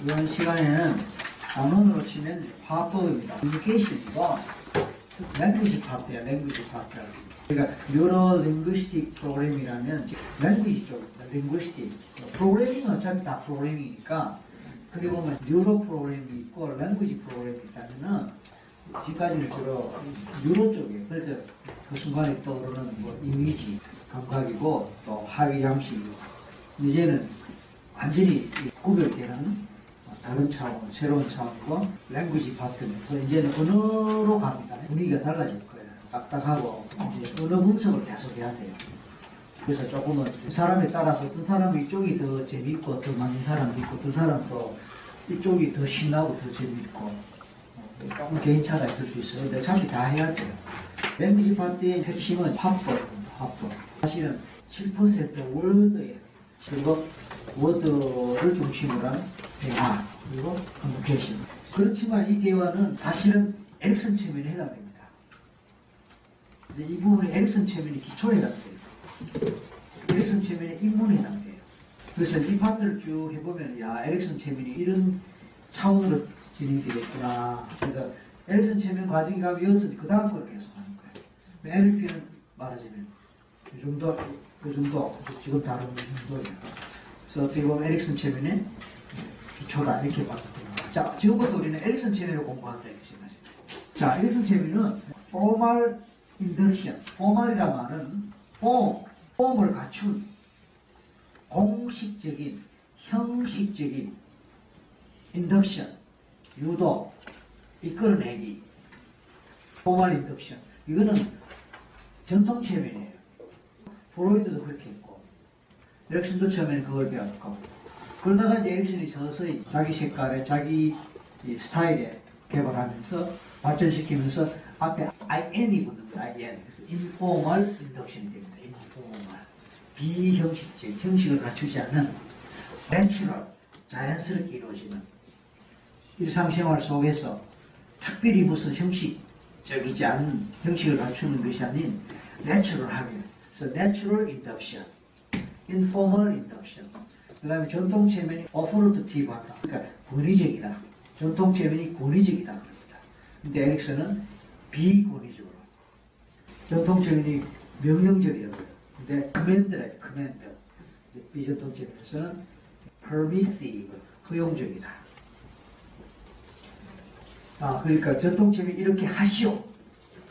이번 시간에는 단원으로 치면 화법입니다. 커뮤니케이션이고 랭귀지 파트야, 랭귀지 파트. 그러니까 뉴로 링구스틱 프로그램이라면 랭귀지 쪽입니다. 링구스틱. 프로그래밍은 어차피 다 프로그래밍이니까 크게 보면 뉴로 프로그램이 있고 랭귀지 프로그램이 있다면은 지금까지는 주로 뉴로 쪽이에요. 그래서 그 순간에 떠오르는 뭐 이미지, 감각이고 또 하위 양식이고 이제는 완전히 구별되는 다른 차원, 새로운 차원과 랭귀지 파트면서 이제는 언어로 갑니다. 분위기가 달라질 거예요. 딱딱하고 이제 언어 분석을 계속 해야 돼요. 그래서 조금은 사람에 따라서 어떤 사람은 이쪽이 더 재밌고 더 많은 사람도 있고 또 이쪽이 더 신나고 더 재밌고 어, 조금 개인차가 있을 수 있어요. 근데 참다 해야 돼요. 랭귀지 파트의 핵심은 화법입니다. 화법. 사실은 7% word예요. 그리고 word를 중심으로 한 대화 그리고 커뮤니케이션. 그렇지만 이 대화는 사실은 에릭슨 최면에 해당됩니다. 이 부분이 에릭슨 최면의 기초에 해당돼요. 에릭슨 최면의 입문에 해당돼요. 그래서 이 파트를 쭉 해보면 야 에릭슨 최면이 이런 차원으로 진행되겠구나. 그래서 에릭슨 최면 과정에 가면 이어서 그 다음 걸 계속 하는 거예요. NLP는 말하자면 이 정도, 그 정도, 지금 다루는 정도예요. 그래서 어떻게 보면 에릭슨 체면의 기초다 이렇게 봤거든요. 자, 지금부터 우리는 에릭슨 체면을 공부한다 이렇게 돼요. 자, 에릭슨 체면은 formal induction, formal이란 말은 form, form을 갖춘 공식적인, 형식적인 induction, 유도, 이끌어내기, formal induction. 이거는 전통 체면이에요. 프로이드도 그렇게 했고, 에릭슨도 처음에는 그걸 배웠고, 이제 에릭슨이 서서히 자기 색깔에, 자기 이 스타일에 개발하면서 발전시키면서 앞에 IN이 붙는 거예요, IN. 그래서 informal induction이 됩니다. informal. 비형식적, 형식을 갖추지 않는 natural, 자연스럽게 이루어지는 일상생활 속에서 특별히 무슨 형식적이지 않은 형식을 갖추는 것이 아닌 natural하게 그래서 natural induction, informal induction 그 다음에 전통 최면이 authoritative 하다. 그러니까 권위적이다. 전통 최면이 권위적이다. 그럽니다. 근데 에릭슨은 비권위적으로. 전통 최면이 명령적이라고요. 근데 command래 command. 비전통 최면에서는 permissive 허용적이다. 아, 그러니까 전통 최면 이렇게 하시오.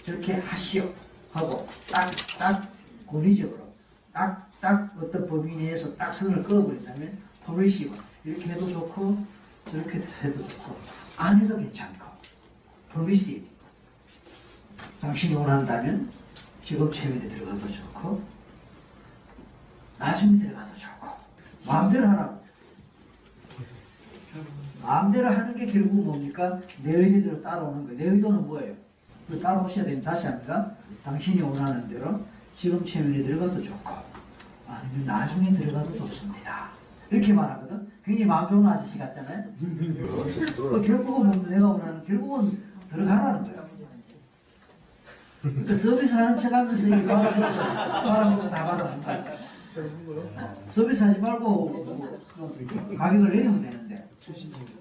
저렇게 하시오. 하고, 딱, 딱, 권위적으로, 딱, 딱 어떤 범위 내에서 딱 선을 그어버린다면, permissive. 이렇게 해도 좋고, 저렇게 해도 좋고, 안 해도 괜찮고, permissive. 당신이 원한다면, 지금 체면에 들어가도 좋고, 나중에 들어가도 좋고, 마음대로 하라고. 마음대로 하는 게 결국 뭡니까? 내 의대로 따라오는 거예요. 내 의도는 뭐예요? 그 따라오셔야 되는 다시 합니다. 당신이 원하는 대로 지금 체면에 들어가도 좋고 아니면 나중에 들어가도 좋습니다. 이렇게 말하거든. 굉장히 마음 좋은 아저씨 같잖아요. 그 결국은 뭐 내가 원하는 결국은 들어가라는 거예요. 그러니까 서비스 하는 척 하면서 이 말하는 다 받아먹는 거야. 서비스 하지 말고 가격을 내리면 되는데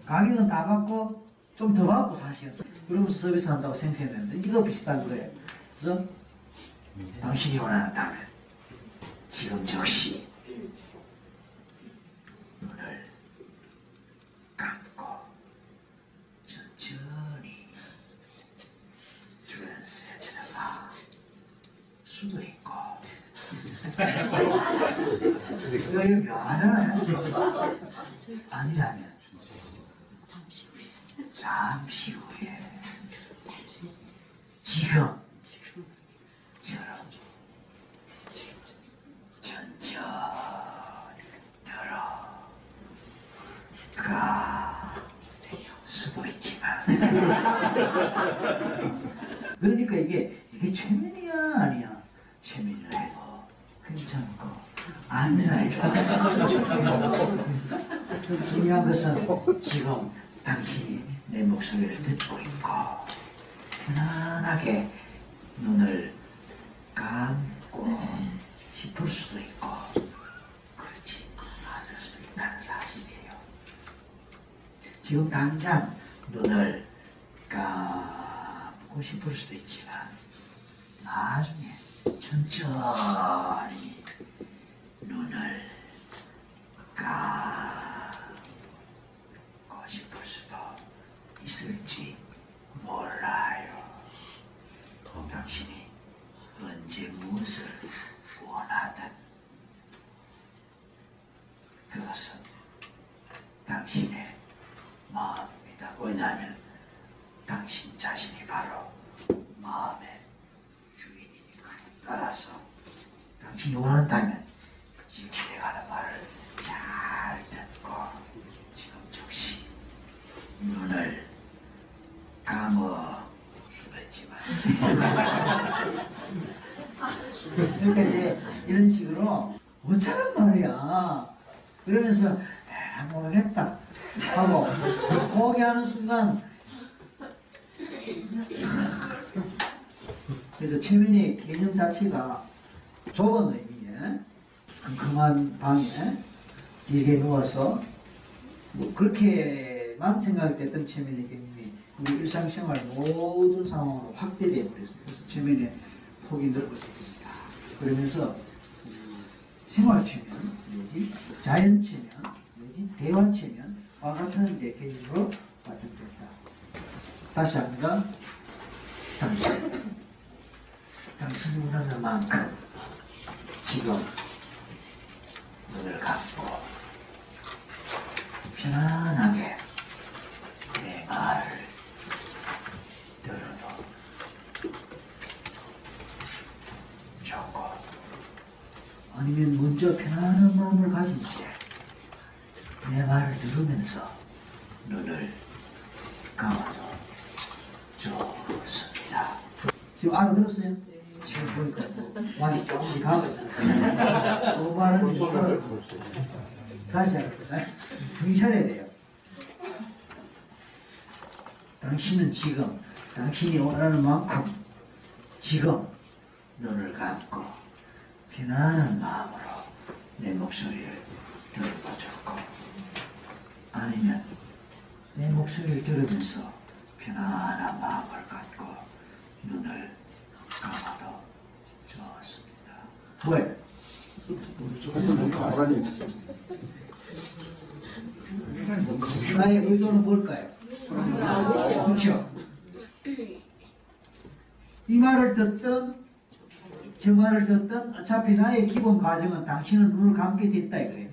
가격은 다 받고 좀 더 받고 사실 그러면서 서비스 한다고 생생했는데 이거 비슷한 거예요. 그래서 당신이 원한다면 지금 즉시 눈을 감고 천천히 트랜스에 들어가 수도 있고. 아니라면 잠시 후에 지금 처럼 천천히 들어가 수도 있지만 그러니까 이게 이게 최면이야 아니야 해도 괜찮고 아니라 해도 중요한 것은 지금 당신이 내 목소리를 듣고 있고 편안하게 눈을 감고 싶을 수도 있고 그렇지 않을 수도 있다는 사실이에요. 지금 당장 눈을 감고 싶을 수도 있지만 나중에 천천히 눈을 감고 싶을 수도 있을지 몰라요. 당신이 언제 무엇을 원하든 그것은 당신의 마음입니다. 왜냐하면 당신 자신이 바로 마음의 주인이니까. 따라서 당신이 원한다면 지금 내가 하는 말을 잘 듣고 지금 즉시 눈을 감어 수겠지만 그러니까 이제 이런 식으로 어쩌란 말이야 그러면서 에 모르겠다 하고 포기하는 순간 그래서 최면의 개념 자체가 좁은 의미에 컴컴한 방에 길게 누워서 뭐 그렇게만 생각했던 최면의 개념이 우리 일상생활 모든 상황으로 확대되어 버렸어요. 그래서 최면의 폭이 넓어집니다. 그러면서 음, 생활 체면 내지 자연 체면 내지 대화 체면과 같은 이제 개념으로 발전됐다. 다시 합니다. 당신 당신이 원하는 만큼 지금 눈을 감고 편안하게 내 말을 들어도 좋고 아니면 먼저 편안한 가진 채내 말을 들으면서 눈을 감아도 좋습니다. 지금 알아들었어요? 지금 보니까 뭐 많이 조금 가거든요. 그 말은 이걸 다시. 정신 차려야 돼요. 당신은 지금 당신이 원하는 만큼 지금 눈을 감고 편안한 마음으로 내 목소리를 들어도 좋고 아니면 내 목소리를 들으면서 편안한 마음을 갖고 눈을 감아도 좋습니다. 왜? 나의 의도는 뭘까요? 그렇죠. 이 말을 듣든 저 말을 듣든 어차피 나의 기본 과정은 당신은 눈을 감게 됐다 이거예요.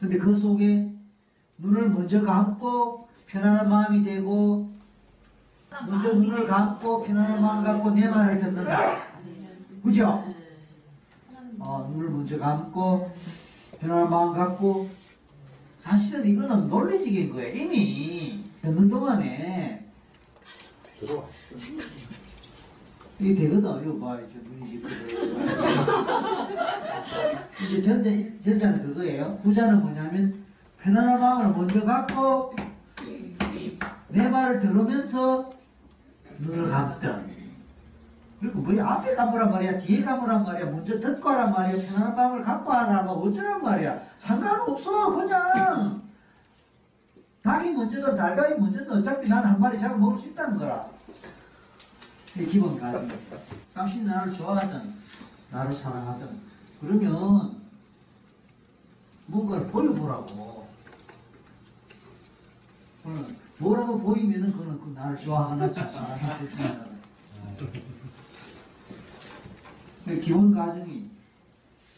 근데 그 속에 눈을 먼저 감고 편안한 마음이 되고 먼저 눈을 감고 편안한 마음 갖고 내 말을 듣는다. 그죠? 어, 눈을 먼저 감고 편안한 마음 갖고 사실은 이거는 논리적인 거예요. 이미 듣는 동안에 이게 되거든. 이거 봐. 저 눈이 지금. 이제 전자, 전자는 그거예요. 후자는 뭐냐면 편안한 마음을 먼저 갖고 내 말을 들으면서 눈을 감던 그리고 뭐 앞에 감으란 말이야 뒤에 감으란 말이야 먼저 듣고 하란 말이야 편안한 마음을 갖고 하란 말 어쩌란 말이야 상관없어 그냥 닭이 먼저든 달걀이 먼저든 어차피 나는 한 마리 잡아 먹을 수 있다는 거라 이게 기본 가정 당신이 나를 좋아하든 나를 사랑하든 그러면 뭔가를 보여보라고. 뭐라고 보이면은 그거는 그 나를 좋아하나 사랑하나 그렇잖아 그 기본 과정이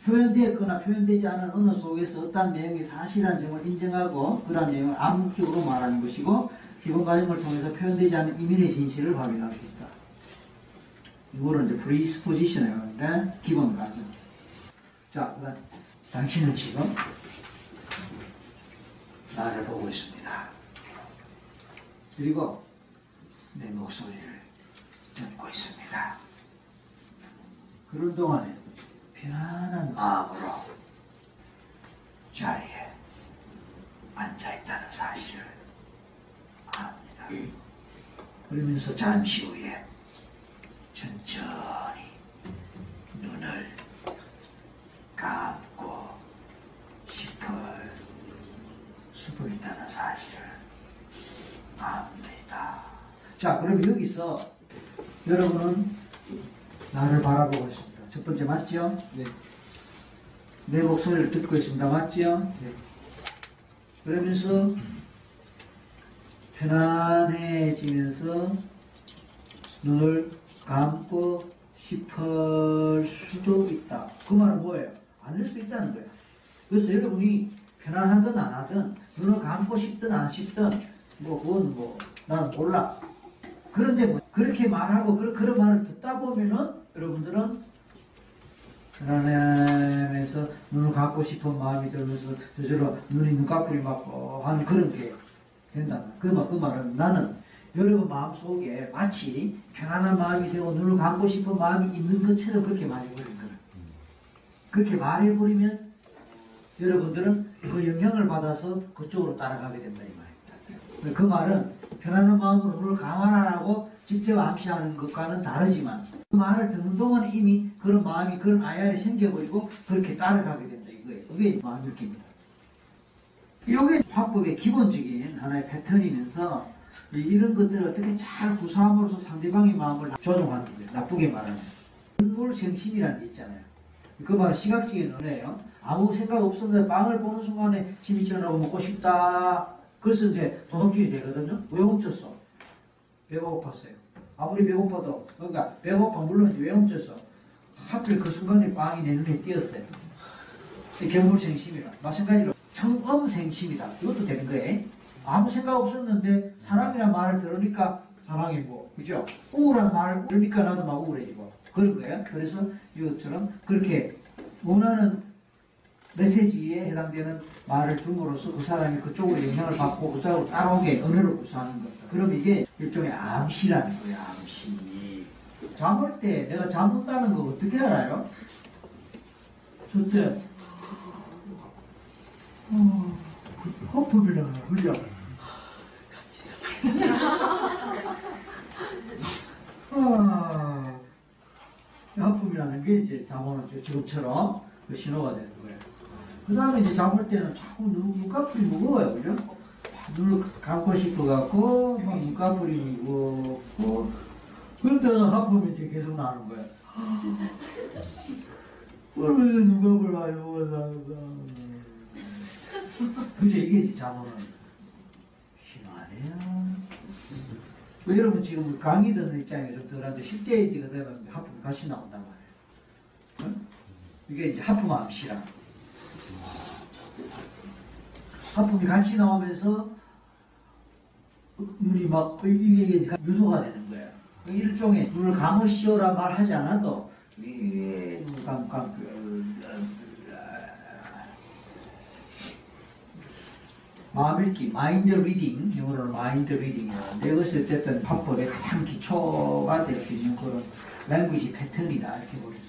표현되었거나 표현되지 않은 언어 속에서 어떤 내용이 사실한 점을 인정하고 그런 내용을 암묵적으로 말하는 것이고 기본 과정을 통해서 표현되지 않은 이면의 진실을 있다. 이거를 이제 프리스포지션이라고 하는데 기본 과정. 자, 그다음 당신은 지금 나를 보고 있습니다. 그리고 내 목소리를 듣고 있습니다. 그런 동안에 편안한 마음으로 자리에 앉아 있다는 사실을 압니다. 그러면서 잠시 후에 천천히 눈을 감고 싶을 수도 있다는 사실을 압니다. 자, 그럼 여기서 여러분은 나를 바라보고 있습니다. 첫 번째 맞죠? 네. 내 목소리를 듣고 있습니다. 맞죠? 네. 그러면서 편안해지면서 눈을 감고 싶을 수도 있다. 그 말은 뭐예요? 안될수 있다는 거예요. 그래서 여러분이 편안하든 안 하든 눈을 감고 싶든 안 싶든 뭐 그건 뭐 나는 몰라. 그런데 뭐 그렇게 말하고 그런, 그런 말을 듣다 보면은 여러분들은 편안해서 눈을 감고 싶은 마음이 들면서 저절로 눈이 눈꺼풀이 맞고 하는 그런 게 된다. 그, 말, 그 말은 나는 여러분 마음 속에 마치 편안한 마음이 되고 눈을 감고 싶은 마음이 있는 것처럼 그렇게 말해버린 거예요. 그렇게 말해버리면 여러분들은 그 영향을 받아서 그쪽으로 따라가게 된다 이 말입니다. 그 말은 편안한 마음으로 눈을 감아라라고 직접 암시하는 것과는 다르지만 그 말을 듣는 동안 이미 그런 마음이 그런 아야이 생겨버리고 그렇게 따라가게 된다 이거예요. 그게 마음 느낍니다. 이게 화법의 기본적인 하나의 패턴이면서 이런 것들을 어떻게 잘 구사함으로써 상대방의 마음을 조종하는 거예요. 나쁘게 말하면. 인물생심이라는 게 있잖아요. 그 말은 시각적인 언어예요. 아무 생각 없었는데 빵을 보는 순간에 침이 튀어나오고 먹고 싶다. 그래서 이제 도덕주의 되거든요. 왜 훔쳤어? 배가 고팠어요. 아무리 배고파도, 그러니까 배고파 물론 왜 훔쳤어? 하필 그 순간에 빵이 내 눈에 띄었어요. 경물생심이라. 마찬가지로 청엄생심이다. 이것도 되는 거예요. 아무 생각 없었는데 사랑이라는 말을 들으니까 사랑이고, 그죠? 우울한 말을 들으니까 나도 막 우울해지고. 그런 거예요. 그래서 이것처럼 그렇게 원하는 메시지에 해당되는 말을 줌으로써 그 사람이 그쪽으로 영향을 받고 그 사람으로 따라오게 언어를 구사하는 거다. 그럼 이게 일종의 암시라는 거예요, 암시. 잠을 때 내가 잠든다는 거 어떻게 알아요? 첫째, 어, 허프비랑 그죠? 아, 하품이라는 게 이제 잠오는 지금처럼 그 신호가 되는 거예요. 그 다음에 이제 잠을 때는 자꾸 눈, 눈꺼풀이 무거워요. 그죠? 눈을 감고 싶어 갖고, 막 눈꺼풀이 무겁고, 그러다가 하품이 이제 계속 나는 거예요. 그러면서 눈꺼풀 많이 무거 그죠? 이게 이제 잠오는 신호아니에요. 그 여러분 지금 강의 듣는 입장에서 들었는데 실제 이가 되면 하품 같이 나온단 말이에요. 응? 이게 이제 하품 암 시라. 하품이 같이 나오면서 눈이 막 이게 유도가 되는 거예요. 그 일종의 눈을 감으시오라 말하지 않아도 이눈 감, 감, 마음 읽기, mind reading, 영어로는 mind reading이라는데 이것이 어쨌든 화법의 가장 기초가 될 수 있는 그런 language 패턴이다 이렇게 보겠습니다.